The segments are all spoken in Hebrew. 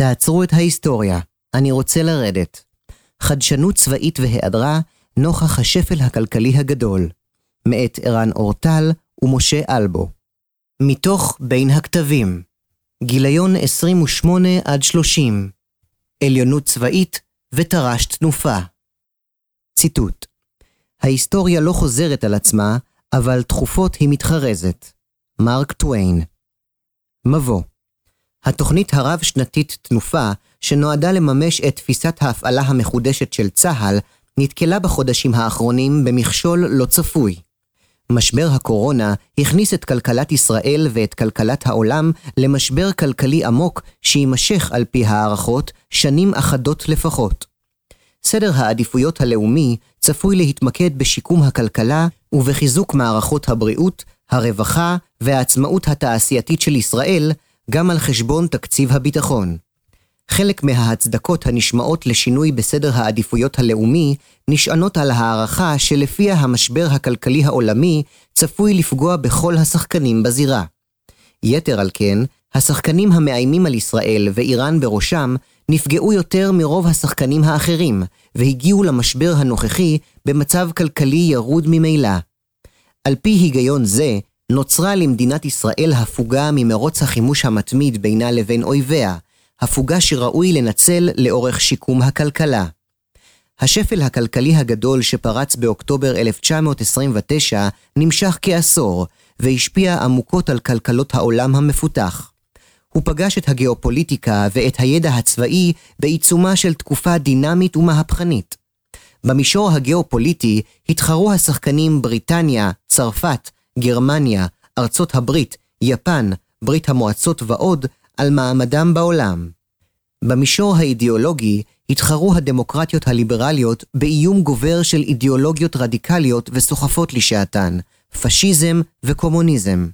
תעצרו את ההיסטוריה, אני רוצה לרדת. חדשנות צבאית והיעדרה נוכח השפל הכלכלי הגדול. מאת ערן אורטל ומשה אלבו. מתוך בין הכתבים גיליון 28 עד 30 עליונות צבאית ותר"ש תנופה. ציטוט ההיסטוריה לא חוזרת על עצמה, אבל תכופות היא מתחרזת. מרק טוויין מבוא התוכנית הרב-שנתית תנופה, שנועדה לממש את תפיסת ההפעלה המחודשת של צה"ל, נתקלה בחודשים האחרונים במכשול לא צפוי. משבר הקורונה הכניס את כלכלת ישראל ואת כלכלת העולם למשבר כלכלי עמוק שיימשך על פי הערכות שנים אחדות לפחות. סדר העדיפויות הלאומי צפוי להתמקד בשיקום הכלכלה ובחיזוק מערכות הבריאות, הרווחה והעצמאות התעשייתית של ישראל, גם על חשבון תקציב הביטחון. חלק מההצדקות הנשמעות לשינוי בסדר העדיפויות הלאומי נשענות על הערכה שלפיה המשבר הכלכלי העולמי צפוי לפגוע בכל השחקנים בזירה. יתר על כן, השחקנים המאיימים על ישראל ואיראן בראשם נפגעו יותר מרוב השחקנים האחרים, והגיעו למשבר הנוכחי במצב כלכלי ירוד ממילא. על פי היגיון זה, נוצרה למדינת ישראל הפוגה ממרוץ החימוש המתמיד בינה לבין אויביה, הפוגה שראוי לנצל לאורך שיקום הכלכלה. השפל הכלכלי הגדול שפרץ באוקטובר 1929 נמשך כעשור, והשפיע עמוקות על כלכלות העולם המפותח. הוא פגש את הגיאופוליטיקה ואת הידע הצבאי בעיצומה של תקופה דינמית ומהפכנית. במישור הגיאופוליטי התחרו השחקנים בריטניה, צרפת, גרמניה, ארצות הברית, יפן, ברית המועצות ועוד על מעמדם בעולם. במישור האידיאולוגי התחרו הדמוקרטיות הליברליות באיום גובר של אידיאולוגיות רדיקליות וסוחפות לשעתן, פשיזם וקומוניזם.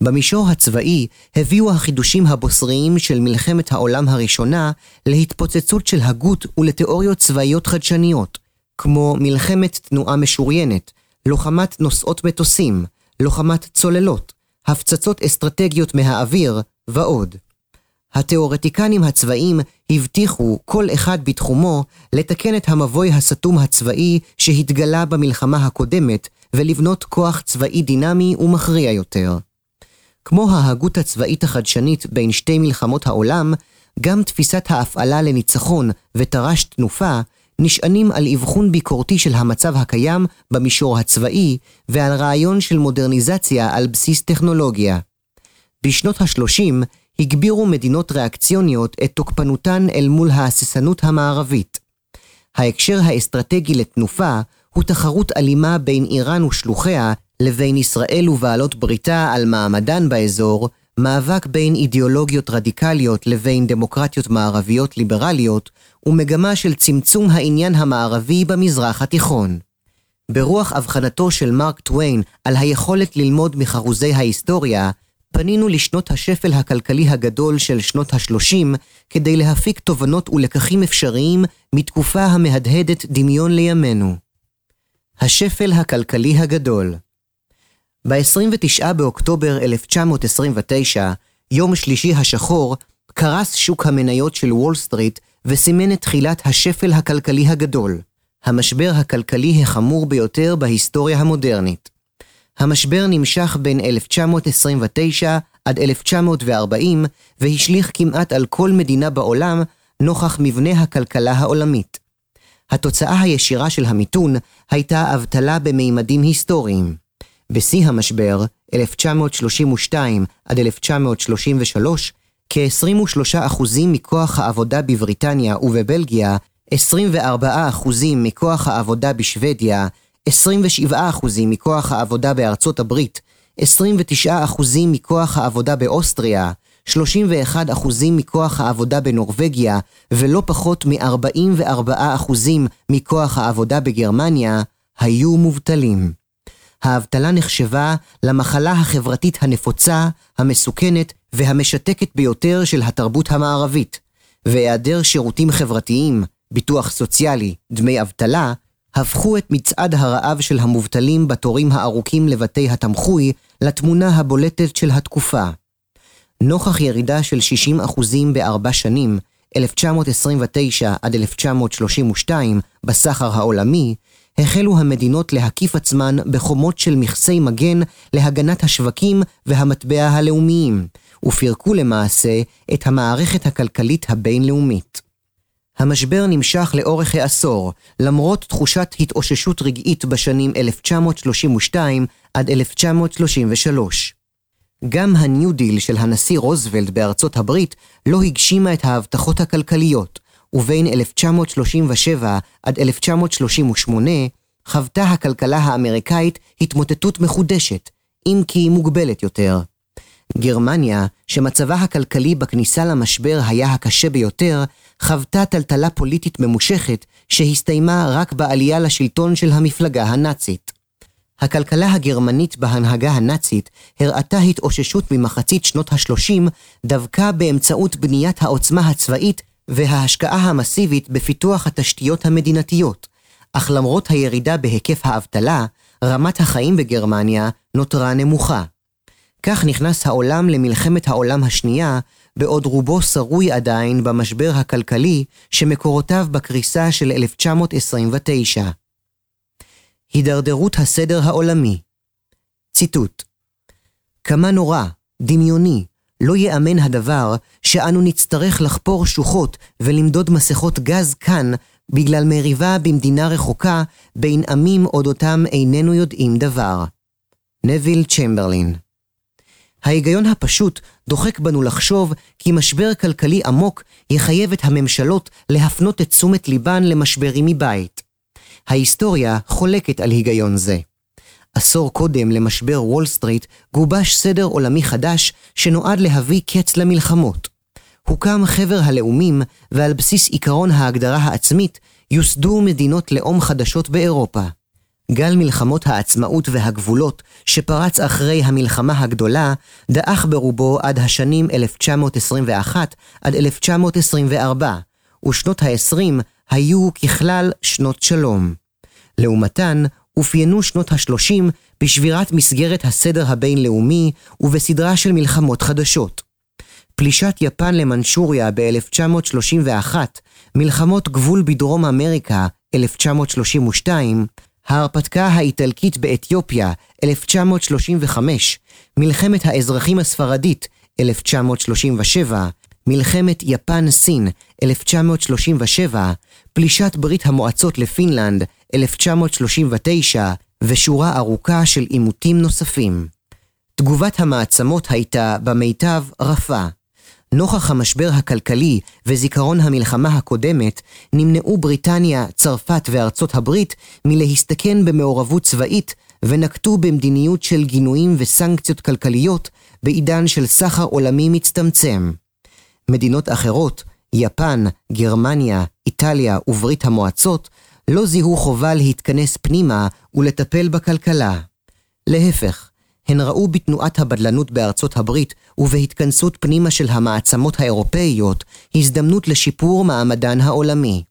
במישור הצבאי הביאו החידושים הבוסריים של מלחמת העולם הראשונה להתפוצצות של הגות ולתיאוריות צבאיות חדשניות, כמו מלחמת תנועה משוריינת, לוחמת נושאות מטוסים, לוחמת צוללות, הפצצות אסטרטגיות מהאוויר ועוד. התיאורטיקנים הצבאיים הבטיחו, כל אחד בתחומו, לתקן את המבוי הסתום הצבאי שהתגלה במלחמה הקודמת, ולבנות כוח צבאי דינמי ומכריע יותר. כמו ההגות הצבאית החדשנית בין שתי מלחמות העולם, גם תפיסת ההפעלה לניצחון ותר"ש תנופה נשענים על אבחון ביקורתי של המצב הקיים במישור הצבאי ועל רעיון של מודרניזציה על בסיס טכנולוגיה. בשנות ה-30 הגבירו מדינות ריאקציוניות את תוקפנותן אל מול ההססנות המערבית. ההקשר האסטרטגי לתנופה הוא תחרות אלימה בין איראן ושלוחיה לבין ישראל ובעלות בריתה על מעמדן באזור, מאבק בין אידיאולוגיות רדיקליות לבין דמוקרטיות מערביות ליברליות, ומגמה של צמצום העניין המערבי במזרח התיכון. ברוח אבחנתו של מרק טוויין על היכולת ללמוד מחרוזי ההיסטוריה, פנינו לשנות השפל הכלכלי הגדול של שנות ה-30 כדי להפיק תובנות ולקחים אפשריים מתקופה המהדהדת דמיון לימינו. השפל הכלכלי הגדול ב-29 באוקטובר 1929, יום שלישי השחור, קרס שוק המניות של וול סטריט וסימן את תחילת השפל הכלכלי הגדול, המשבר הכלכלי החמור ביותר בהיסטוריה המודרנית. המשבר נמשך בין 1929 עד 1940 והשליך כמעט על כל מדינה בעולם נוכח מבנה הכלכלה העולמית. התוצאה הישירה של המיתון הייתה אבטלה במימדים היסטוריים. בשיא המשבר, 1932 עד 1933, כ-23% מכוח העבודה בבריטניה ובבלגיה, 24% מכוח העבודה בשוודיה, 27% מכוח העבודה בארצות הברית, 29% מכוח העבודה באוסטריה, 31% מכוח העבודה בנורבגיה, ולא פחות מ-44% מכוח העבודה בגרמניה, היו מובטלים. האבטלה נחשבה למחלה החברתית הנפוצה, המסוכנת והמשתקת ביותר של התרבות המערבית, והיעדר שירותים חברתיים, ביטוח סוציאלי, דמי אבטלה, הפכו את מצעד הרעב של המובטלים בתורים הארוכים לבתי התמחוי לתמונה הבולטת של התקופה. נוכח ירידה של 60% בארבע שנים, 1929 עד 1932, בסחר העולמי, החלו המדינות להקיף עצמן בחומות של מכסי מגן להגנת השווקים והמטבע הלאומיים, ופירקו למעשה את המערכת הכלכלית הבינלאומית. המשבר נמשך לאורך העשור, למרות תחושת התאוששות רגעית בשנים 1932 עד 1933. גם הניו דיל של הנשיא רוזוולד בארצות הברית לא הגשימה את ההבטחות הכלכליות, ובין 1937 עד 1938 חוותה הכלכלה האמריקאית התמוטטות מחודשת, אם כי מוגבלת יותר. גרמניה, שמצבה הכלכלי בכניסה למשבר היה הקשה ביותר, חוותה טלטלה פוליטית ממושכת שהסתיימה רק בעלייה לשלטון של המפלגה הנאצית. הכלכלה הגרמנית בהנהגה הנאצית הראתה התאוששות ממחצית שנות ה-30 דווקא באמצעות בניית העוצמה הצבאית וההשקעה המסיבית בפיתוח התשתיות המדינתיות, אך למרות הירידה בהיקף האבטלה, רמת החיים בגרמניה נותרה נמוכה. כך נכנס העולם למלחמת העולם השנייה, בעוד רובו שרוי עדיין במשבר הכלכלי שמקורותיו בקריסה של 1929. הידרדרות הסדר העולמי ציטוט כמה נורא, דמיוני, לא ייאמן הדבר שאנו נצטרך לחפור שוחות ולמדוד מסכות גז כאן בגלל מריבה במדינה רחוקה בין עמים אודותם איננו יודעים דבר. נביל צ'מברלין ההיגיון הפשוט דוחק בנו לחשוב כי משבר כלכלי עמוק יחייב את הממשלות להפנות את תשומת ליבן למשברים מבית. ההיסטוריה חולקת על היגיון זה. עשור קודם למשבר וול סטריט גובש סדר עולמי חדש שנועד להביא קץ למלחמות. הוקם חבר הלאומים ועל בסיס עקרון ההגדרה העצמית יוסדו מדינות לאום חדשות באירופה. גל מלחמות העצמאות והגבולות שפרץ אחרי המלחמה הגדולה, דעך ברובו עד השנים 1921 עד 1924, ושנות ה-20 היו ככלל שנות שלום. לעומתן, אופיינו שנות ה-30 בשבירת מסגרת הסדר הבינלאומי ובסדרה של מלחמות חדשות. פלישת יפן למנשוריה ב-1931, מלחמות גבול בדרום אמריקה 1932, ההרפתקה האיטלקית באתיופיה 1935, מלחמת האזרחים הספרדית 1937, מלחמת יפן-סין 1937, פלישת ברית המועצות לפינלנד 1939 ושורה ארוכה של עימותים נוספים. תגובת המעצמות הייתה, במיטב, רפה. נוכח המשבר הכלכלי וזיכרון המלחמה הקודמת, נמנעו בריטניה, צרפת וארצות הברית מלהסתכן במעורבות צבאית ונקטו במדיניות של גינויים וסנקציות כלכליות בעידן של סחר עולמי מצטמצם. מדינות אחרות, יפן, גרמניה, איטליה וברית המועצות, לא זיהו חובה להתכנס פנימה ולטפל בכלכלה. להפך, הן ראו בתנועת הבדלנות בארצות הברית ובהתכנסות פנימה של המעצמות האירופאיות הזדמנות לשיפור מעמדן העולמי.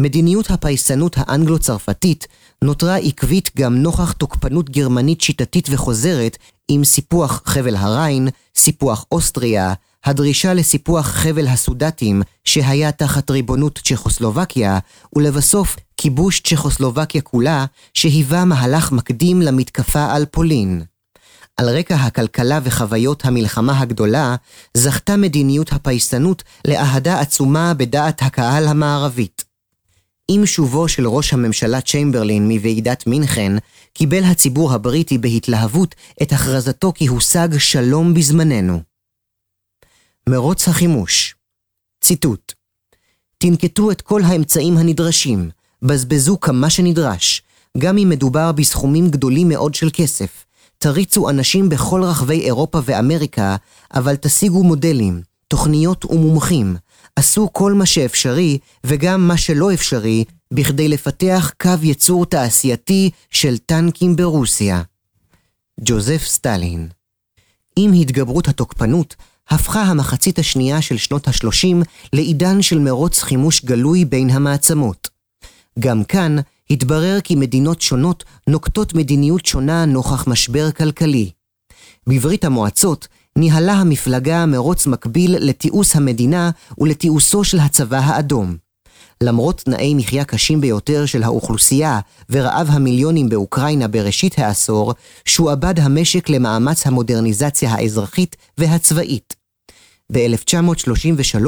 מדיניות הפייסנות האנגלו-צרפתית נותרה עקבית גם נוכח תוקפנות גרמנית שיטתית וחוזרת עם סיפוח חבל הריין, סיפוח אוסטריה, הדרישה לסיפוח חבל הסודטים שהיה תחת ריבונות צ'כוסלובקיה, ולבסוף כיבוש צ'כוסלובקיה כולה, שהיווה מהלך מקדים למתקפה על פולין. על רקע הכלכלה וחוויות המלחמה הגדולה, זכתה מדיניות הפייסנות לאהדה עצומה בדעת הקהל המערבית. עם שובו של ראש הממשלה צ'יימברלין מוועידת מינכן, קיבל הציבור הבריטי בהתלהבות את הכרזתו כי הושג שלום בזמננו. מרוץ החימוש ציטוט תנקטו את כל האמצעים הנדרשים, בזבזו כמה שנדרש, גם אם מדובר בסכומים גדולים מאוד של כסף. תריצו אנשים בכל רחבי אירופה ואמריקה, אבל תשיגו מודלים, תוכניות ומומחים. עשו כל מה שאפשרי, וגם מה שלא אפשרי, בכדי לפתח קו ייצור תעשייתי של טנקים ברוסיה. ג'וזף סטלין עם התגברות התוקפנות, הפכה המחצית השנייה של שנות ה-30 לעידן של מרוץ חימוש גלוי בין המעצמות. גם כאן התברר כי מדינות שונות נוקטות מדיניות שונה נוכח משבר כלכלי. בברית המועצות ניהלה המפלגה מרוץ מקביל לתיעוש המדינה ולתיעושו של הצבא האדום. למרות תנאי מחיה קשים ביותר של האוכלוסייה ורעב המיליונים באוקראינה בראשית העשור, שועבד המשק למאמץ המודרניזציה האזרחית והצבאית. ב-1933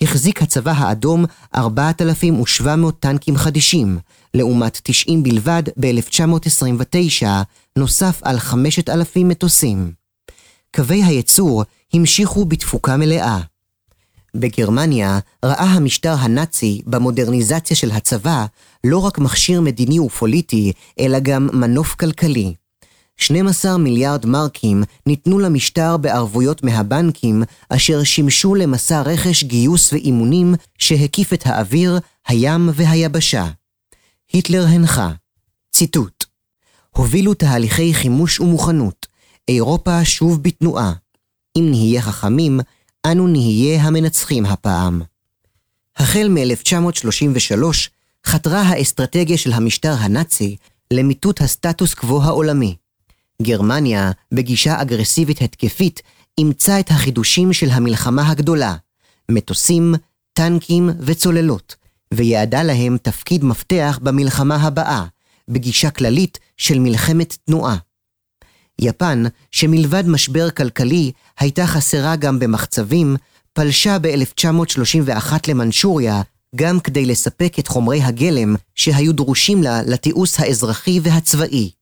החזיק הצבא האדום 4,700 טנקים חדישים, לעומת 90 בלבד ב-1929, נוסף על 5,000 מטוסים. קווי הייצור המשיכו בתפוקה מלאה. בגרמניה ראה המשטר הנאצי במודרניזציה של הצבא לא רק מכשיר מדיני ופוליטי, אלא גם מנוף כלכלי. 12 מיליארד מרקים ניתנו למשטר בערבויות מהבנקים, אשר שימשו למסע רכש, גיוס ואימונים שהקיף את האוויר, הים והיבשה. היטלר הנחה, ציטוט: הובילו תהליכי חימוש ומוכנות, אירופה שוב בתנועה. אם נהיה חכמים, אנו נהיה המנצחים הפעם. החל מ-1933 חתרה האסטרטגיה של המשטר הנאצי למיטוט הסטטוס קוו העולמי. גרמניה, בגישה אגרסיבית התקפית, אימצה את החידושים של המלחמה הגדולה, מטוסים, טנקים וצוללות, ויעדה להם תפקיד מפתח במלחמה הבאה, בגישה כללית של מלחמת תנועה. יפן, שמלבד משבר כלכלי, הייתה חסרה גם במחצבים, פלשה ב-1931 למנשוריה, גם כדי לספק את חומרי הגלם שהיו דרושים לה לתיעוש האזרחי והצבאי.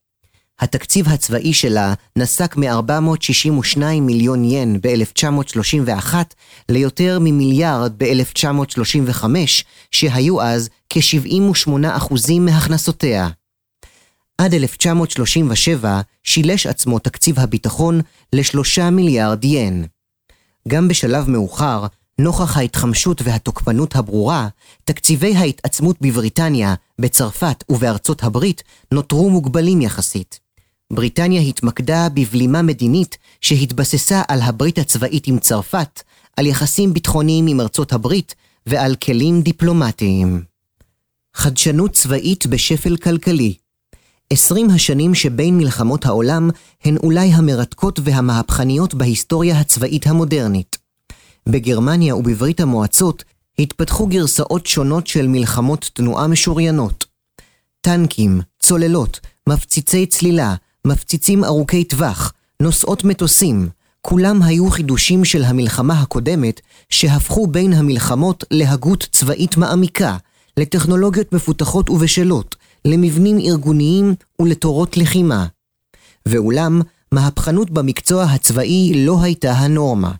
התקציב הצבאי שלה נסק מ-462 מיליון ין ב-1931 ליותר ממיליארד ב-1935, שהיו אז כ-78% מהכנסותיה. עד 1937 שילש עצמו תקציב הביטחון לשלושה מיליארד ין. גם בשלב מאוחר, נוכח ההתחמשות והתוקפנות הברורה, תקציבי ההתעצמות בבריטניה, בצרפת ובארצות הברית נותרו מוגבלים יחסית. בריטניה התמקדה בבלימה מדינית שהתבססה על הברית הצבאית עם צרפת, על יחסים ביטחוניים עם ארצות הברית ועל כלים דיפלומטיים. חדשנות צבאית בשפל כלכלי עשרים השנים שבין מלחמות העולם הן אולי המרתקות והמהפכניות בהיסטוריה הצבאית המודרנית. בגרמניה ובברית המועצות התפתחו גרסאות שונות של מלחמות תנועה משוריינות. טנקים, צוללות, מפציצי צלילה, מפציצים ארוכי טווח, נושאות מטוסים, כולם היו חידושים של המלחמה הקודמת, שהפכו בין המלחמות להגות צבאית מעמיקה, לטכנולוגיות מפותחות ובשלות, למבנים ארגוניים ולתורות לחימה. ואולם, מהפכנות במקצוע הצבאי לא הייתה הנורמה.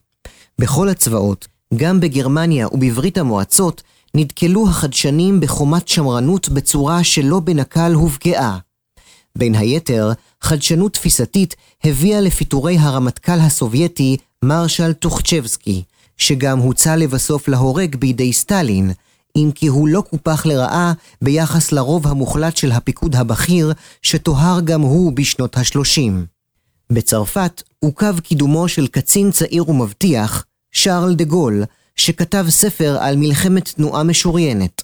בכל הצבאות, גם בגרמניה ובברית המועצות, נתקלו החדשנים בחומת שמרנות בצורה שלא בנקל הובקעה. בין היתר, חדשנות תפיסתית הביאה לפיטורי הרמטכ"ל הסובייטי מרשל טוחצ'בסקי, שגם הוצא לבסוף להורג בידי סטלין, אם כי הוא לא קופח לרעה ביחס לרוב המוחלט של הפיקוד הבכיר, שטוהר גם הוא בשנות ה-30. בצרפת עוכב קידומו של קצין צעיר ומבטיח, שרל דה גול, שכתב ספר על מלחמת תנועה משוריינת.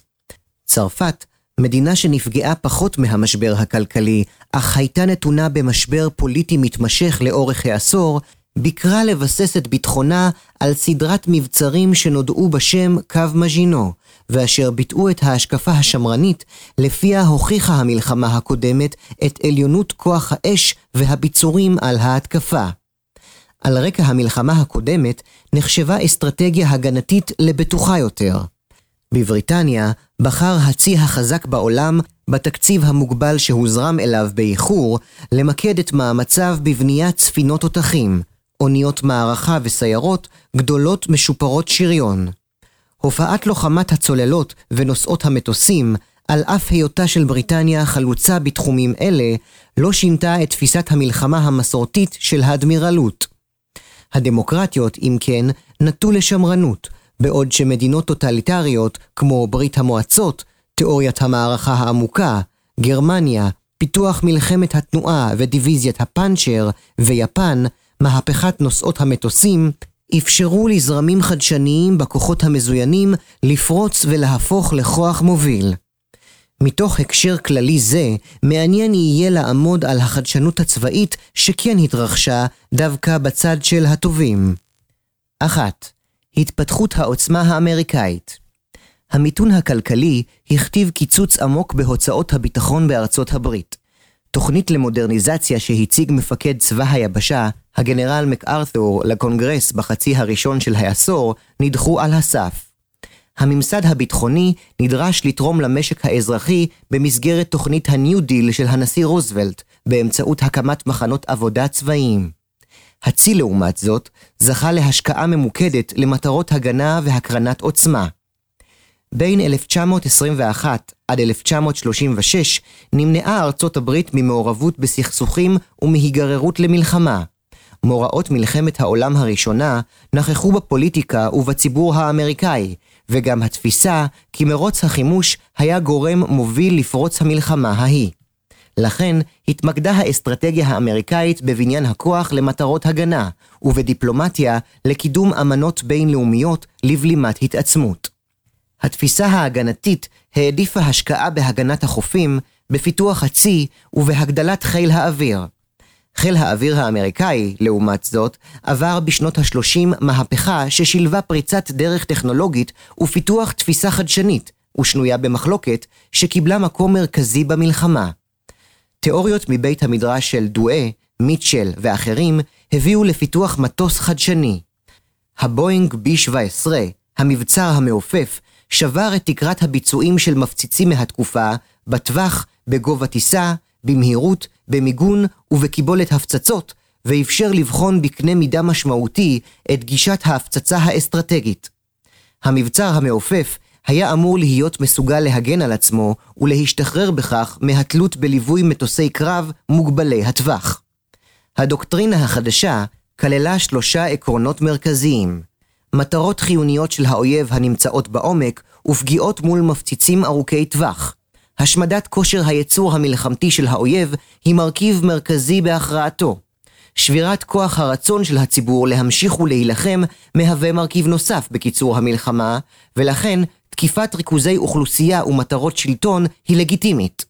צרפת, מדינה שנפגעה פחות מהמשבר הכלכלי, אך הייתה נתונה במשבר פוליטי מתמשך לאורך העשור, ביקרה לבסס את ביטחונה על סדרת מבצרים שנודעו בשם קו מז'ינו, ואשר ביטאו את ההשקפה השמרנית, לפיה הוכיחה המלחמה הקודמת את עליונות כוח האש והביצורים על ההתקפה. על רקע המלחמה הקודמת נחשבה אסטרטגיה הגנתית לבטוחה יותר. בבריטניה בחר הצי החזק בעולם בתקציב המוגבל שהוזרם אליו באיחור, למקד את מאמציו בבניית ספינות תותחים, אוניות מערכה וסיירות גדולות משופרות שריון. הופעת לוחמת הצוללות ונושאות המטוסים, על אף היותה של בריטניה חלוצה בתחומים אלה, לא שינתה את תפיסת המלחמה המסורתית של האדמירלות. הדמוקרטיות, אם כן, נטו לשמרנות, בעוד שמדינות טוטליטריות, כמו ברית המועצות, תיאוריית המערכה העמוקה, גרמניה, פיתוח מלחמת התנועה ודיוויזיית הפאנצ'ר, ויפן, מהפכת נושאות המטוסים, אפשרו לזרמים חדשניים בכוחות המזוינים לפרוץ ולהפוך לכוח מוביל. מתוך הקשר כללי זה, מעניין יהיה לעמוד על החדשנות הצבאית שכן התרחשה דווקא בצד של הטובים. 1. התפתחות העוצמה האמריקאית המיתון הכלכלי הכתיב קיצוץ עמוק בהוצאות הביטחון בארצות הברית. תוכנית למודרניזציה שהציג מפקד צבא היבשה, הגנרל מקארת'ור, לקונגרס בחצי הראשון של העשור, נדחו על הסף. הממסד הביטחוני נדרש לתרום למשק האזרחי במסגרת תוכנית הניו דיל של הנשיא רוזוולט, באמצעות הקמת מחנות עבודה צבאיים. הצי לעומת זאת, זכה להשקעה ממוקדת למטרות הגנה והקרנת עוצמה. בין 1921 עד 1936 נמנעה ארצות הברית ממעורבות בסכסוכים ומהיגררות למלחמה. מוראות מלחמת העולם הראשונה נכחו בפוליטיקה ובציבור האמריקאי, וגם התפיסה כי מרוץ החימוש היה גורם מוביל לפרוץ המלחמה ההיא. לכן התמקדה האסטרטגיה האמריקאית בבניין הכוח למטרות הגנה, ובדיפלומטיה לקידום אמנות בינלאומיות לבלימת התעצמות. התפיסה ההגנתית העדיפה השקעה בהגנת החופים, בפיתוח הצי ובהגדלת חיל האוויר. חיל האוויר האמריקאי, לעומת זאת, עבר בשנות ה-30 מהפכה ששילבה פריצת דרך טכנולוגית ופיתוח תפיסה חדשנית, ושנויה במחלוקת, שקיבלה מקום מרכזי במלחמה. תיאוריות מבית המדרש של דואה, מיטשל ואחרים הביאו לפיתוח מטוס חדשני. הבואינג B-17, המבצר המעופף, שבר את תקרת הביצועים של מפציצים מהתקופה, בטווח, בגובה טיסה, במהירות, במיגון ובקיבולת הפצצות, ואפשר לבחון בקנה מידה משמעותי את גישת ההפצצה האסטרטגית. המבצר המעופף היה אמור להיות מסוגל להגן על עצמו ולהשתחרר בכך מהתלות בליווי מטוסי קרב מוגבלי הטווח. הדוקטרינה החדשה כללה שלושה עקרונות מרכזיים מטרות חיוניות של האויב הנמצאות בעומק ופגיעות מול מפציצים ארוכי טווח. השמדת כושר הייצור המלחמתי של האויב היא מרכיב מרכזי בהכרעתו. שבירת כוח הרצון של הציבור להמשיך ולהילחם מהווה מרכיב נוסף בקיצור המלחמה, ולכן תקיפת ריכוזי אוכלוסייה ומטרות שלטון היא לגיטימית.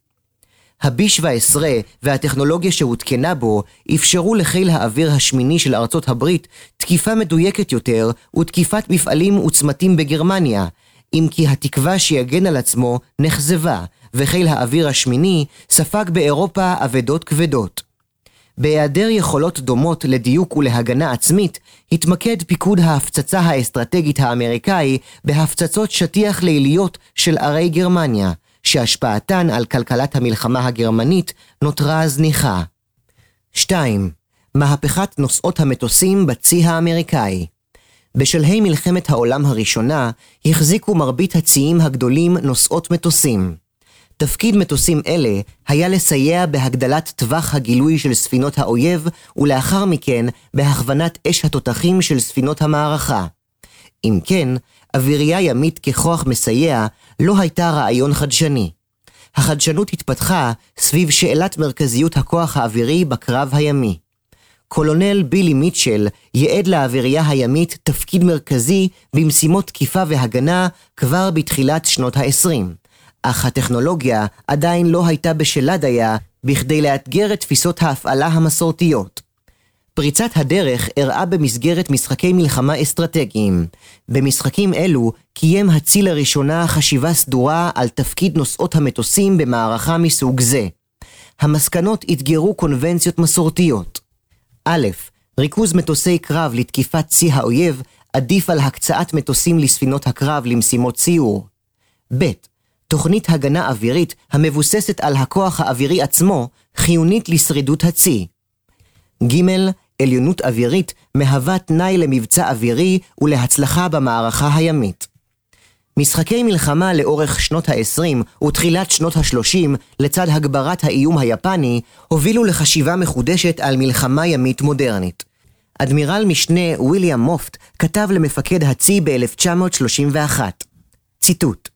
ה-B-17 והטכנולוגיה שהותקנה בו אפשרו לחיל האוויר השמיני של ארצות הברית תקיפה מדויקת יותר ותקיפת מפעלים וצמתים בגרמניה, אם כי התקווה שיגן על עצמו נחזבה, וחיל האוויר השמיני ספג באירופה אבדות כבדות. בהיעדר יכולות דומות לדיוק ולהגנה עצמית, התמקד פיקוד ההפצצה האסטרטגית האמריקאי בהפצצות שטיח ליליות של ערי גרמניה, שהשפעתן על כלכלת המלחמה הגרמנית נותרה זניחה. 2. מהפכת נושאות המטוסים בצי האמריקאי בשלהי מלחמת העולם הראשונה החזיקו מרבית הציים הגדולים נושאות מטוסים. תפקיד מטוסים אלה היה לסייע בהגדלת טווח הגילוי של ספינות האויב, ולאחר מכן בהכוונת אש התותחים של ספינות המערכה. אם כן, אווירייה ימית ככוח מסייע לא הייתה רעיון חדשני. החדשנות התפתחה סביב שאלת מרכזיות הכוח האווירי בקרב הימי. קולונל בילי מיטשל ייעד לאווירייה הימית תפקיד מרכזי במשימות תקיפה והגנה כבר בתחילת שנות ה-20. אך הטכנולוגיה עדיין לא הייתה בשלה דייה בכדי לאתגר את תפיסות ההפעלה המסורתיות. פריצת הדרך אירעה במסגרת משחקי מלחמה אסטרטגיים. במשחקים אלו קיים הצי לראשונה חשיבה סדורה על תפקיד נושאות המטוסים במערכה מסוג זה. המסקנות אתגרו קונבנציות מסורתיות. א', ריכוז מטוסי קרב לתקיפת צי האויב עדיף על הקצאת מטוסים לספינות הקרב למשימות ציור. ב. תוכנית הגנה אווירית המבוססת על הכוח האווירי עצמו חיונית לשרידות הצי. ג. עליונות אווירית מהווה תנאי למבצע אווירי ולהצלחה במערכה הימית. משחקי מלחמה לאורך שנות ה-20 ותחילת שנות ה-30 לצד הגברת האיום היפני הובילו לחשיבה מחודשת על מלחמה ימית מודרנית. אדמירל משנה ויליאם מופט כתב למפקד הצי ב-1931, ציטוט: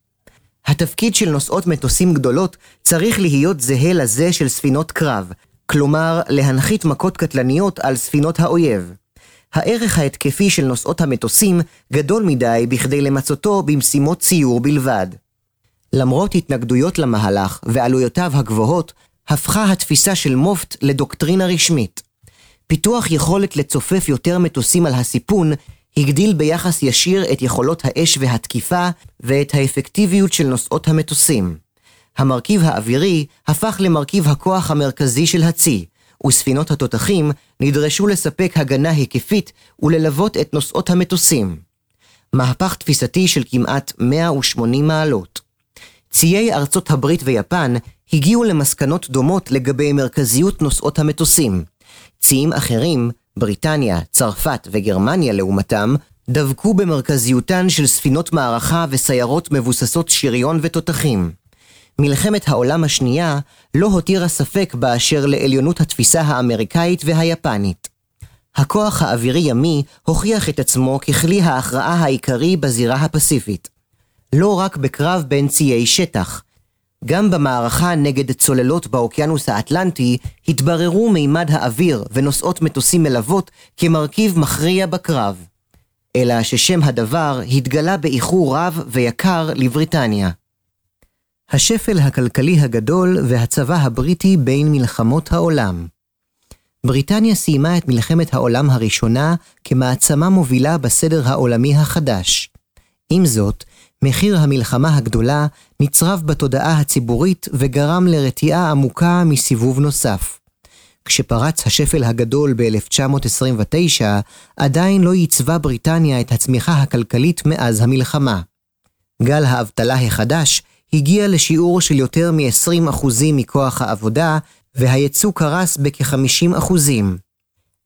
התפקיד של נושאות מטוסים גדולות צריך להיות זהה לזה של ספינות קרב, כלומר להנחית מכות קטלניות על ספינות האויב. הערך ההתקפי של נושאות המטוסים גדול מדי בכדי למצותו במשימות ציור בלבד. למרות התנגדויות למהלך ועלויותיו הגבוהות, הפכה התפיסה של מופט לדוקטרינה רשמית. פיתוח יכולת לצופף יותר מטוסים על הסיפון הגדיל ביחס ישיר את יכולות האש והתקיפה ואת האפקטיביות של נושאות המטוסים. המרכיב האווירי הפך למרכיב הכוח המרכזי של הצי, וספינות התותחים נדרשו לספק הגנה היקפית וללוות את נושאות המטוסים. מהפך תפיסתי של כמעט 180 מעלות. ציי ארצות הברית ויפן הגיעו למסקנות דומות לגבי מרכזיות נושאות המטוסים. ציים אחרים, בריטניה, צרפת וגרמניה לעומתם, דבקו במרכזיותן של ספינות מערכה וסיירות מבוססות שריון ותותחים. מלחמת העולם השנייה לא הותירה ספק באשר לעליונות התפיסה האמריקאית והיפנית. הכוח האווירי-ימי הוכיח את עצמו ככלי ההכרעה העיקרי בזירה הפסיפית. לא רק בקרב בין ציי שטח, גם במערכה נגד צוללות באוקיינוס האטלנטי התבררו מימד האוויר ונושאות מטוסים מלוות כמרכיב מכריע בקרב. אלא ששם הדבר התגלה באיחור רב ויקר לבריטניה. השפל הכלכלי הגדול והצבא הבריטי בין מלחמות העולם. בריטניה סיימה את מלחמת העולם הראשונה כמעצמה מובילה בסדר העולמי החדש. עם זאת, מחיר המלחמה הגדולה נצרב בתודעה הציבורית וגרם לרתיעה עמוקה מסיבוב נוסף. כשפרץ השפל הגדול ב-1929, עדיין לא ייצבה בריטניה את הצמיחה הכלכלית מאז המלחמה. גל האבטלה החדש הגיע לשיעור של יותר מ-20% מכוח העבודה, והייצוא קרס בכ-50%.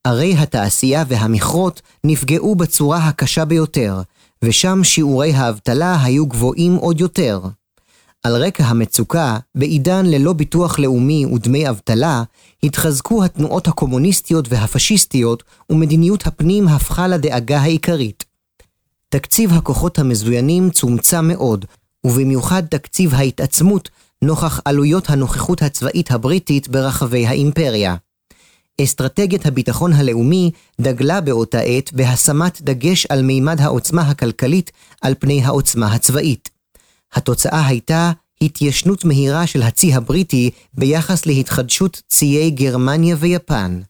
ערי התעשייה והמכרות נפגעו בצורה הקשה ביותר, ושם שיעורי האבטלה היו גבוהים עוד יותר. על רקע המצוקה, בעידן ללא ביטוח לאומי ודמי אבטלה, התחזקו התנועות הקומוניסטיות והפשיסטיות, ומדיניות הפנים הפכה לדאגה העיקרית. תקציב הכוחות המזוינים צומצם מאוד, ובמיוחד תקציב ההתעצמות נוכח עלויות הנוכחות הצבאית הבריטית ברחבי האימפריה. אסטרטגיית הביטחון הלאומי דגלה באותה עת בהשמת דגש על מימד העוצמה הכלכלית על פני העוצמה הצבאית. התוצאה הייתה התיישנות מהירה של הצי הבריטי ביחס להתחדשות ציי גרמניה ויפן.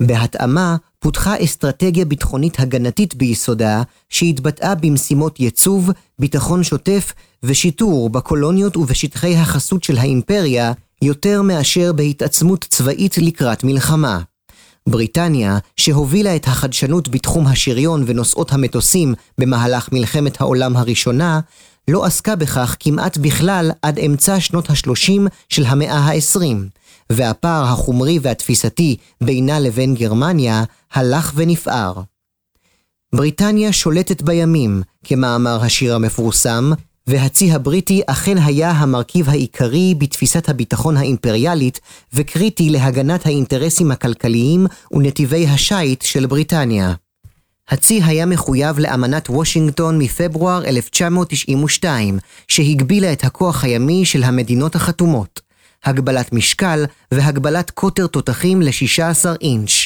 בהתאמה, פותחה אסטרטגיה ביטחונית הגנתית ביסודה, שהתבטאה במשימות ייצוב, ביטחון שוטף ושיטור בקולוניות ובשטחי החסות של האימפריה, יותר מאשר בהתעצמות צבאית לקראת מלחמה. בריטניה, שהובילה את החדשנות בתחום השריון ונושאות המטוסים במהלך מלחמת העולם הראשונה, לא עסקה בכך כמעט בכלל עד אמצע שנות ה-30 של המאה ה-20, והפער החומרי והתפיסתי בינה לבין גרמניה הלך ונפער. בריטניה שולטת בימים, כמאמר השיר המפורסם, והצי הבריטי אכן היה המרכיב העיקרי בתפיסת הביטחון האימפריאלית וקריטי להגנת האינטרסים הכלכליים ונתיבי השיט של בריטניה. הצי היה מחויב לאמנת וושינגטון מפברואר 1992, שהגבילה את הכוח הימי של המדינות החתומות, הגבלת משקל והגבלת קוטר תותחים ל-16 אינץ'.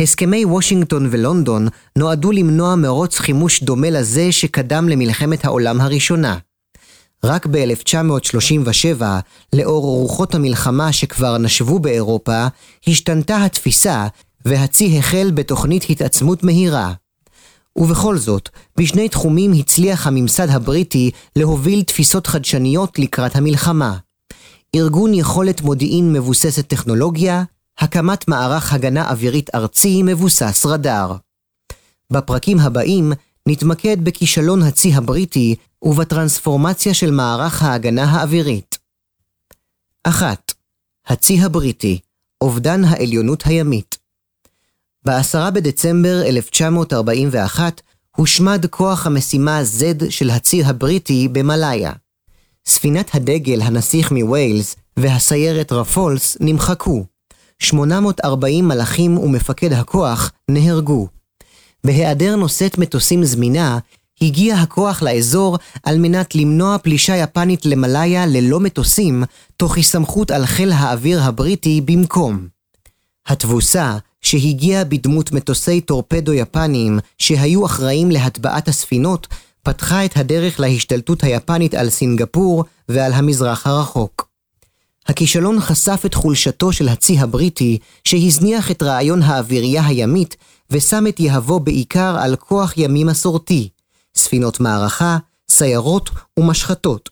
הסכמי וושינגטון ולונדון נועדו למנוע מרוץ חימוש דומה לזה שקדם למלחמת העולם הראשונה. רק ב-1937, לאור רוחות המלחמה שכבר נשבו באירופה, השתנתה התפיסה והצי החל בתוכנית התעצמות מהירה. ובכל זאת, בשני תחומים הצליח הממסד הבריטי להוביל תפיסות חדשניות לקראת המלחמה. ארגון יכולת מודיעין מבוססת טכנולוגיה, הקמת מערך הגנה אווירית ארצי מבוסס רדאר. בפרקים הבאים נתמקד בכישלון הצי הבריטי ובטרנספורמציה של מערך ההגנה האווירית. 1. הצי הבריטי, אובדן העליונות הימית. ב-10 בדצמבר 1941 הושמד כוח המשימה Z של הצי הבריטי במלאיה. ספינת הדגל הנסיך מווילס והסיירת רפולס נמחקו. 840 מלאכים ומפקד הכוח נהרגו. בהיעדר נושאת מטוסים זמינה, הגיע הכוח לאזור על מנת למנוע פלישה יפנית למלאיה ללא מטוסים, תוך הסתמכות על חיל האוויר הבריטי במקום. התבוסה, שהגיעה בדמות מטוסי טורפדו יפניים שהיו אחראים להטבעת הספינות, פתחה את הדרך להשתלטות היפנית על סינגפור ועל המזרח הרחוק. הכישלון חשף את חולשתו של הצי הבריטי, שהזניח את רעיון האווירייה הימית ושם את יהבו בעיקר על כוח ימי מסורתי, ספינות מערכה, סיירות ומשחטות.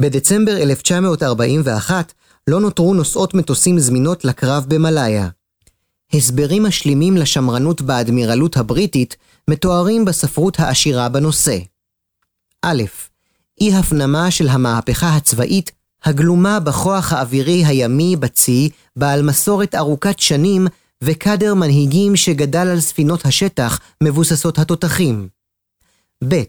בדצמבר 1941 לא נותרו נוסעות מטוסים זמינות לקרב במלאיה. הסברים משלימים לשמרנות באדמירלות הבריטית מתוארים בספרות העשירה בנושא. א. אי הפנמה של המהפכה הצבאית הגלומה בכוח האווירי הימי בצי, בעל מסורת ארוכת שנים וקאדר מנהיגים שגדל על ספינות השטח מבוססות התותחים. ב.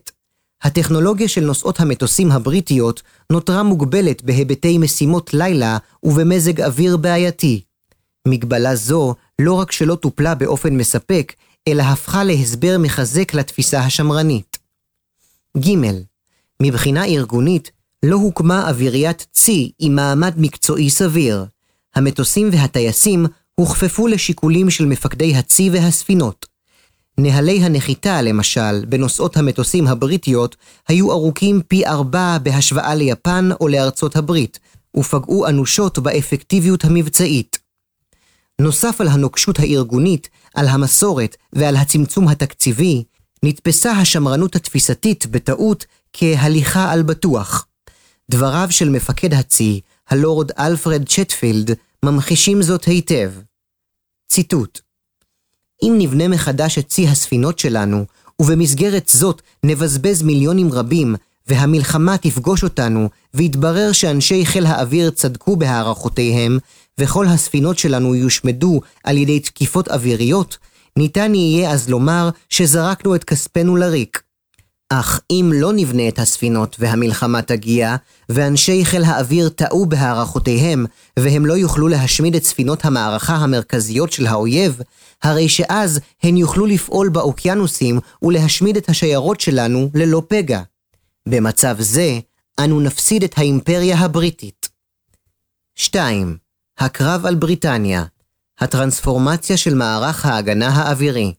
הטכנולוגיה של נושאות המטוסים הבריטיות נותרה מוגבלת בהיבטי משימות לילה ובמזג אוויר בעייתי. מגבלה זו לא רק שלא טופלה באופן מספק, אלא הפכה להסבר מחזק לתפיסה השמרנית. ג. מבחינה ארגונית, לא הוקמה אוויריית צי עם מעמד מקצועי סביר. המטוסים והטייסים הוכפפו לשיקולים של מפקדי הצי והספינות. נהלי הנחיתה, למשל, בנושאות המטוסים הבריטיות, היו ארוכים פי ארבע בהשוואה ליפן או לארצות הברית, ופגעו אנושות באפקטיביות המבצעית. נוסף על הנוקשות הארגונית, על המסורת ועל הצמצום התקציבי, נתפסה השמרנות התפיסתית בטעות כהליכה על בטוח. דבריו של מפקד הצי, הלורד אלפרד צ'טפילד, ממחישים זאת היטב. ציטוט אם נבנה מחדש את צי הספינות שלנו, ובמסגרת זאת נבזבז מיליונים רבים, והמלחמה תפגוש אותנו, ויתברר שאנשי חיל האוויר צדקו בהערכותיהם, וכל הספינות שלנו יושמדו על ידי תקיפות אוויריות, ניתן יהיה אז לומר שזרקנו את כספנו לריק. אך אם לא נבנה את הספינות והמלחמה תגיע, ואנשי חיל האוויר טעו בהערכותיהם, והם לא יוכלו להשמיד את ספינות המערכה המרכזיות של האויב, הרי שאז הן יוכלו לפעול באוקיינוסים ולהשמיד את השיירות שלנו ללא פגע. במצב זה, אנו נפסיד את האימפריה הבריטית. 2. הקרב על בריטניה הטרנספורמציה של מערך ההגנה האווירי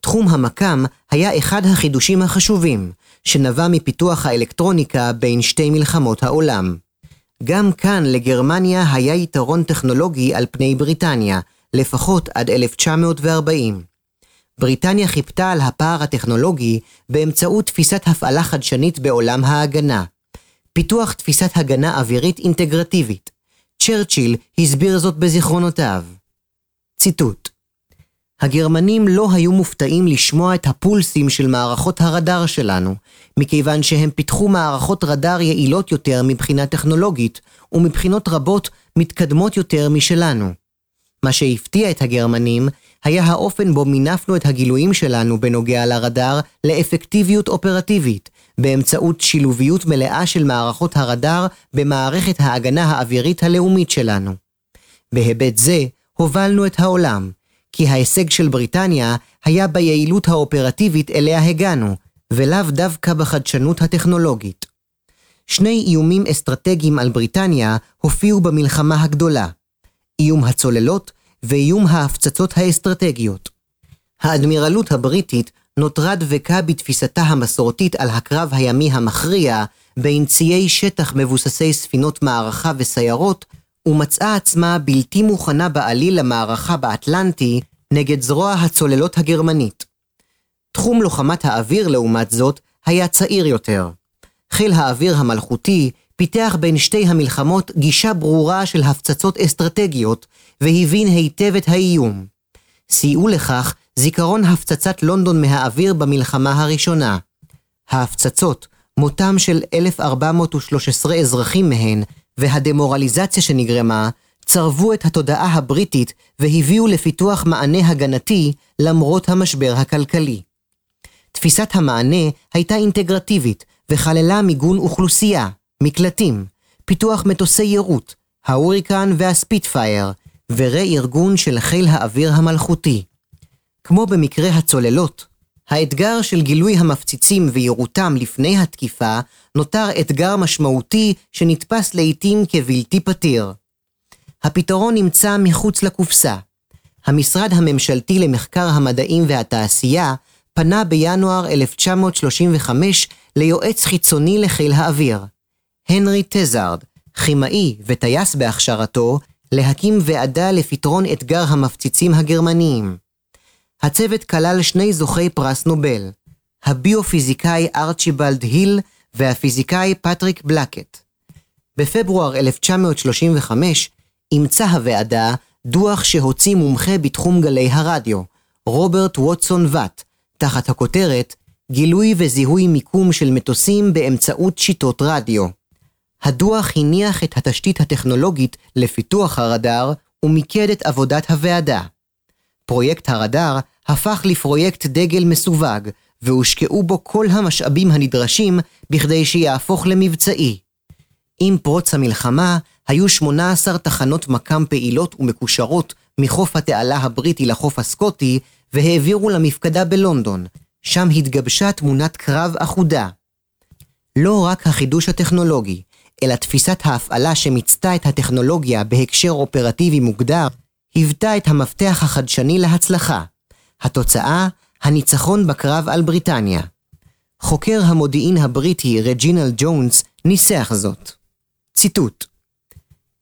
תחום המקם היה אחד החידושים החשובים, שנבע מפיתוח האלקטרוניקה בין שתי מלחמות העולם. גם כאן לגרמניה היה יתרון טכנולוגי על פני בריטניה, לפחות עד 1940. בריטניה חיפתה על הפער הטכנולוגי באמצעות תפיסת הפעלה חדשנית בעולם ההגנה. פיתוח תפיסת הגנה אווירית אינטגרטיבית. צ'רצ'יל הסביר זאת בזיכרונותיו. ציטוט הגרמנים לא היו מופתעים לשמוע את הפולסים של מערכות הרדאר שלנו, מכיוון שהם פיתחו מערכות רדאר יעילות יותר מבחינה טכנולוגית, ומבחינות רבות מתקדמות יותר משלנו. מה שהפתיע את הגרמנים היה האופן בו מינפנו את הגילויים שלנו בנוגע לרדאר לאפקטיביות אופרטיבית, באמצעות שילוביות מלאה של מערכות הרדאר במערכת ההגנה האווירית הלאומית שלנו. בהיבט זה, הובלנו את העולם, כי ההישג של בריטניה היה ביעילות האופרטיבית אליה הגענו, ולאו דווקא בחדשנות הטכנולוגית. שני איומים אסטרטגיים על בריטניה הופיעו במלחמה הגדולה, איום הצוללות ואיום ההפצצות האסטרטגיות. האדמירלות הבריטית נותרה דבקה בתפיסתה המסורתית על הקרב הימי המכריע בין ציי שטח מבוססי ספינות מערכה וסיירות, ומצאה עצמה בלתי מוכנה בעליל למערכה באטלנטי נגד זרוע הצוללות הגרמנית. תחום לוחמת האוויר, לעומת זאת, היה צעיר יותר. חיל האוויר המלכותי פיתח בין שתי המלחמות גישה ברורה של הפצצות אסטרטגיות, והבין היטב את האיום. סייעו לכך זיכרון הפצצת לונדון מהאוויר במלחמה הראשונה. ההפצצות, מותם של 1,413 אזרחים מהן, והדמורליזציה שנגרמה, צרבו את התודעה הבריטית והביאו לפיתוח מענה הגנתי למרות המשבר הכלכלי. תפיסת המענה הייתה אינטגרטיבית וכללה מיגון אוכלוסייה, מקלטים, פיתוח מטוסי יירוט, ההוריקן והספיטפייר, ורה-ארגון של חיל האוויר המלכותי. כמו במקרה הצוללות, האתגר של גילוי המפציצים ויירוטם לפני התקיפה נותר אתגר משמעותי שנתפס לעיתים כבלתי פתיר. הפתרון נמצא מחוץ לקופסה. המשרד הממשלתי למחקר המדעים והתעשייה פנה בינואר 1935 ליועץ חיצוני לחיל האוויר, הנרי טזארד, כימאי וטייס בהכשרתו, להקים ועדה לפתרון אתגר המפציצים הגרמניים. הצוות כלל שני זוכי פרס נובל, הביופיזיקאי ארצ'יבלד היל והפיזיקאי פטריק בלקט. בפברואר 1935 אימצה הוועדה דוח שהוציא מומחה בתחום גלי הרדיו, רוברט ווטסון ואט, תחת הכותרת גילוי וזיהוי מיקום של מטוסים באמצעות שיטות רדיו. הדוח הניח את התשתית הטכנולוגית לפיתוח הרדאר ומיקד את עבודת הוועדה. פרויקט הרדאר הפך לפרויקט דגל מסווג, והושקעו בו כל המשאבים הנדרשים בכדי שיהפוך למבצעי. עם פרוץ המלחמה, היו 18 תחנות מקם פעילות ומקושרות מחוף התעלה הבריטי לחוף הסקוטי, והעבירו למפקדה בלונדון, שם התגבשה תמונת קרב אחודה. לא רק החידוש הטכנולוגי, אלא תפיסת ההפעלה שמיצתה את הטכנולוגיה בהקשר אופרטיבי מוגדר, היוותה את המפתח החדשני להצלחה. התוצאה, הניצחון בקרב על בריטניה. חוקר המודיעין הבריטי רג'ינל ג'ונס ניסח זאת. ציטוט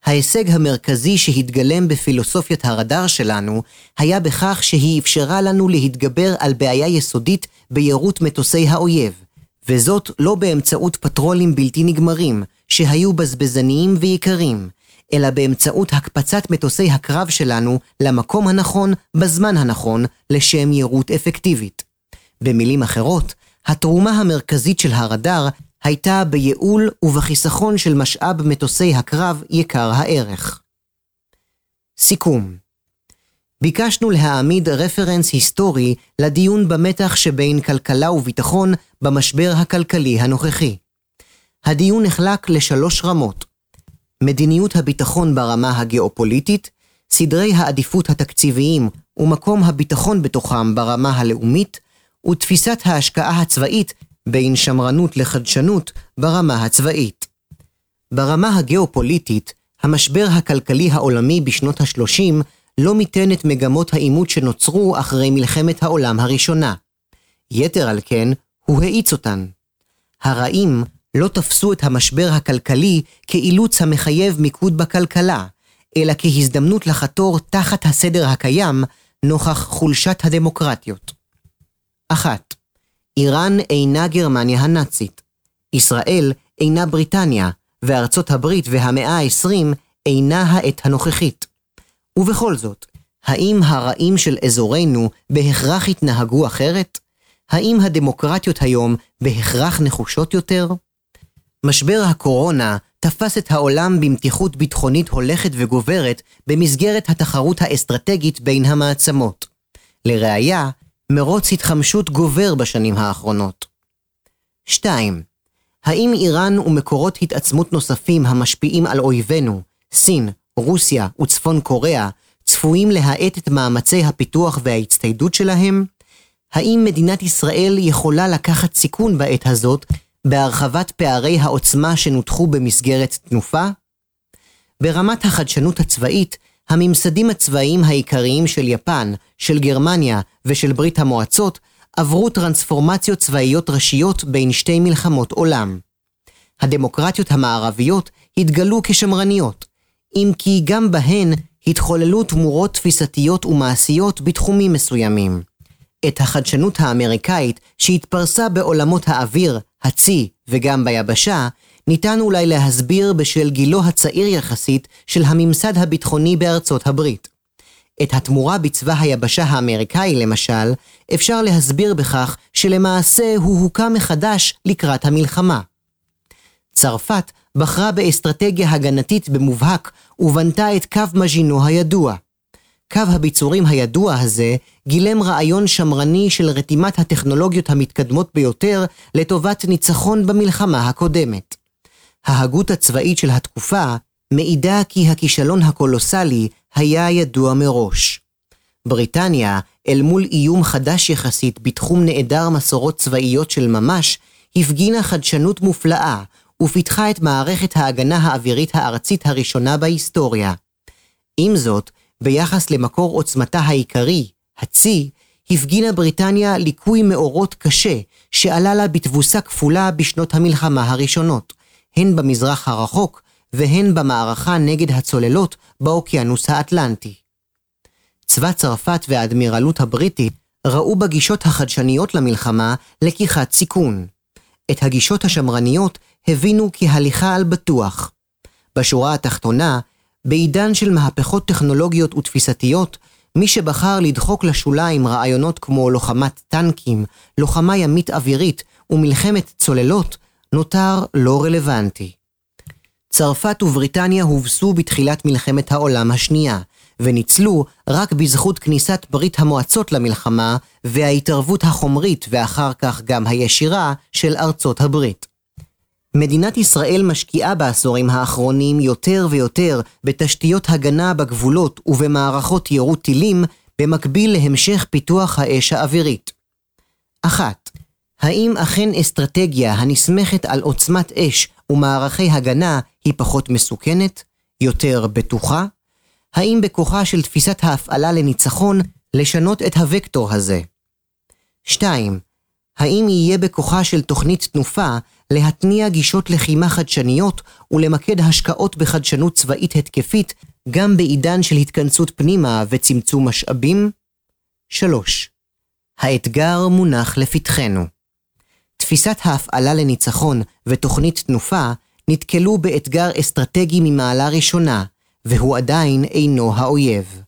ההישג המרכזי שהתגלם בפילוסופיית הרדאר שלנו היה בכך שהיא אפשרה לנו להתגבר על בעיה יסודית ביירוט מטוסי האויב, וזאת לא באמצעות פטרולים בלתי נגמרים, שהיו בזבזניים ויקרים, אלא באמצעות הקפצת מטוסי הקרב שלנו למקום הנכון, בזמן הנכון, לשם יירוט אפקטיבית. במילים אחרות, התרומה המרכזית של הרדאר הייתה בייעול ובחיסכון של משאב מטוסי הקרב יקר הערך. סיכום ביקשנו להעמיד רפרנס היסטורי לדיון במתח שבין כלכלה וביטחון במשבר הכלכלי הנוכחי. הדיון נחלק לשלוש רמות מדיניות הביטחון ברמה הגיאופוליטית, סדרי העדיפות התקציביים ומקום הביטחון בתוכם ברמה הלאומית, ותפיסת ההשקעה הצבאית בין שמרנות לחדשנות ברמה הצבאית. ברמה הגיאופוליטית, המשבר הכלכלי העולמי בשנות ה-30 לא מיתן את מגמות העימות שנוצרו אחרי מלחמת העולם הראשונה. יתר על כן, הוא האיץ אותן. הרעים לא תפסו את המשבר הכלכלי כאילוץ המחייב מיקוד בכלכלה, אלא כהזדמנות לחתור תחת הסדר הקיים נוכח חולשת הדמוקרטיות. 1. איראן אינה גרמניה הנאצית. ישראל אינה בריטניה, וארצות הברית והמאה ה-20 אינה העת הנוכחית. ובכל זאת, האם הרעים של אזורנו בהכרח התנהגו אחרת? האם הדמוקרטיות היום בהכרח נחושות יותר? משבר הקורונה תפס את העולם במתיחות ביטחונית הולכת וגוברת במסגרת התחרות האסטרטגית בין המעצמות. לראיה, מרוץ התחמשות גובר בשנים האחרונות. 2. האם איראן ומקורות התעצמות נוספים המשפיעים על אויבינו, סין, רוסיה וצפון קוריאה, צפויים להאט את מאמצי הפיתוח וההצטיידות שלהם? האם מדינת ישראל יכולה לקחת סיכון בעת הזאת בהרחבת פערי העוצמה שנותחו במסגרת תנופה? ברמת החדשנות הצבאית, הממסדים הצבאיים העיקריים של יפן, של גרמניה ושל ברית המועצות עברו טרנספורמציות צבאיות ראשיות בין שתי מלחמות עולם. הדמוקרטיות המערביות התגלו כשמרניות, אם כי גם בהן התחוללו תמורות תפיסתיות ומעשיות בתחומים מסוימים. את החדשנות האמריקאית שהתפרסה בעולמות האוויר, הצי וגם ביבשה, ניתן אולי להסביר בשל גילו הצעיר יחסית של הממסד הביטחוני בארצות הברית. את התמורה בצבא היבשה האמריקאי למשל, אפשר להסביר בכך שלמעשה הוא הוקם מחדש לקראת המלחמה. צרפת בחרה באסטרטגיה הגנתית במובהק ובנתה את קו מז'ינו הידוע. קו הביצורים הידוע הזה גילם רעיון שמרני של רתימת הטכנולוגיות המתקדמות ביותר לטובת ניצחון במלחמה הקודמת. ההגות הצבאית של התקופה מעידה כי הכישלון הקולוסלי היה ידוע מראש. בריטניה, אל מול איום חדש יחסית בתחום נעדר מסורות צבאיות של ממש, הפגינה חדשנות מופלאה ופיתחה את מערכת ההגנה האווירית הארצית הראשונה בהיסטוריה. עם זאת, ביחס למקור עוצמתה העיקרי, הצי, הפגינה בריטניה ליקוי מאורות קשה שעלה לה בתבוסה כפולה בשנות המלחמה הראשונות, הן במזרח הרחוק והן במערכה נגד הצוללות באוקיינוס האטלנטי. צבא צרפת והאדמירלות הבריטית ראו בגישות החדשניות למלחמה לקיחת סיכון. את הגישות השמרניות הבינו כהליכה על בטוח. בשורה התחתונה, בעידן של מהפכות טכנולוגיות ותפיסתיות, מי שבחר לדחוק לשוליים רעיונות כמו לוחמת טנקים, לוחמה ימית אווירית ומלחמת צוללות, נותר לא רלוונטי. צרפת ובריטניה הובסו בתחילת מלחמת העולם השנייה, וניצלו רק בזכות כניסת ברית המועצות למלחמה וההתערבות החומרית ואחר כך גם הישירה של ארצות הברית. מדינת ישראל משקיעה בעשורים האחרונים יותר ויותר בתשתיות הגנה בגבולות ובמערכות יירוט טילים, במקביל להמשך פיתוח האש האווירית. 1. האם אכן אסטרטגיה הנסמכת על עוצמת אש ומערכי הגנה היא פחות מסוכנת? יותר בטוחה? האם בכוחה של תפיסת ההפעלה לניצחון לשנות את הוקטור הזה? 2. האם יהיה בכוחה של תוכנית תנופה להתניע גישות לחימה חדשניות ולמקד השקעות בחדשנות צבאית התקפית גם בעידן של התכנסות פנימה וצמצום משאבים? 3. האתגר מונח לפתחנו. תפיסת ההפעלה לניצחון ותוכנית תנופה נתקלו באתגר אסטרטגי ממעלה ראשונה, והוא עדיין אינו האויב.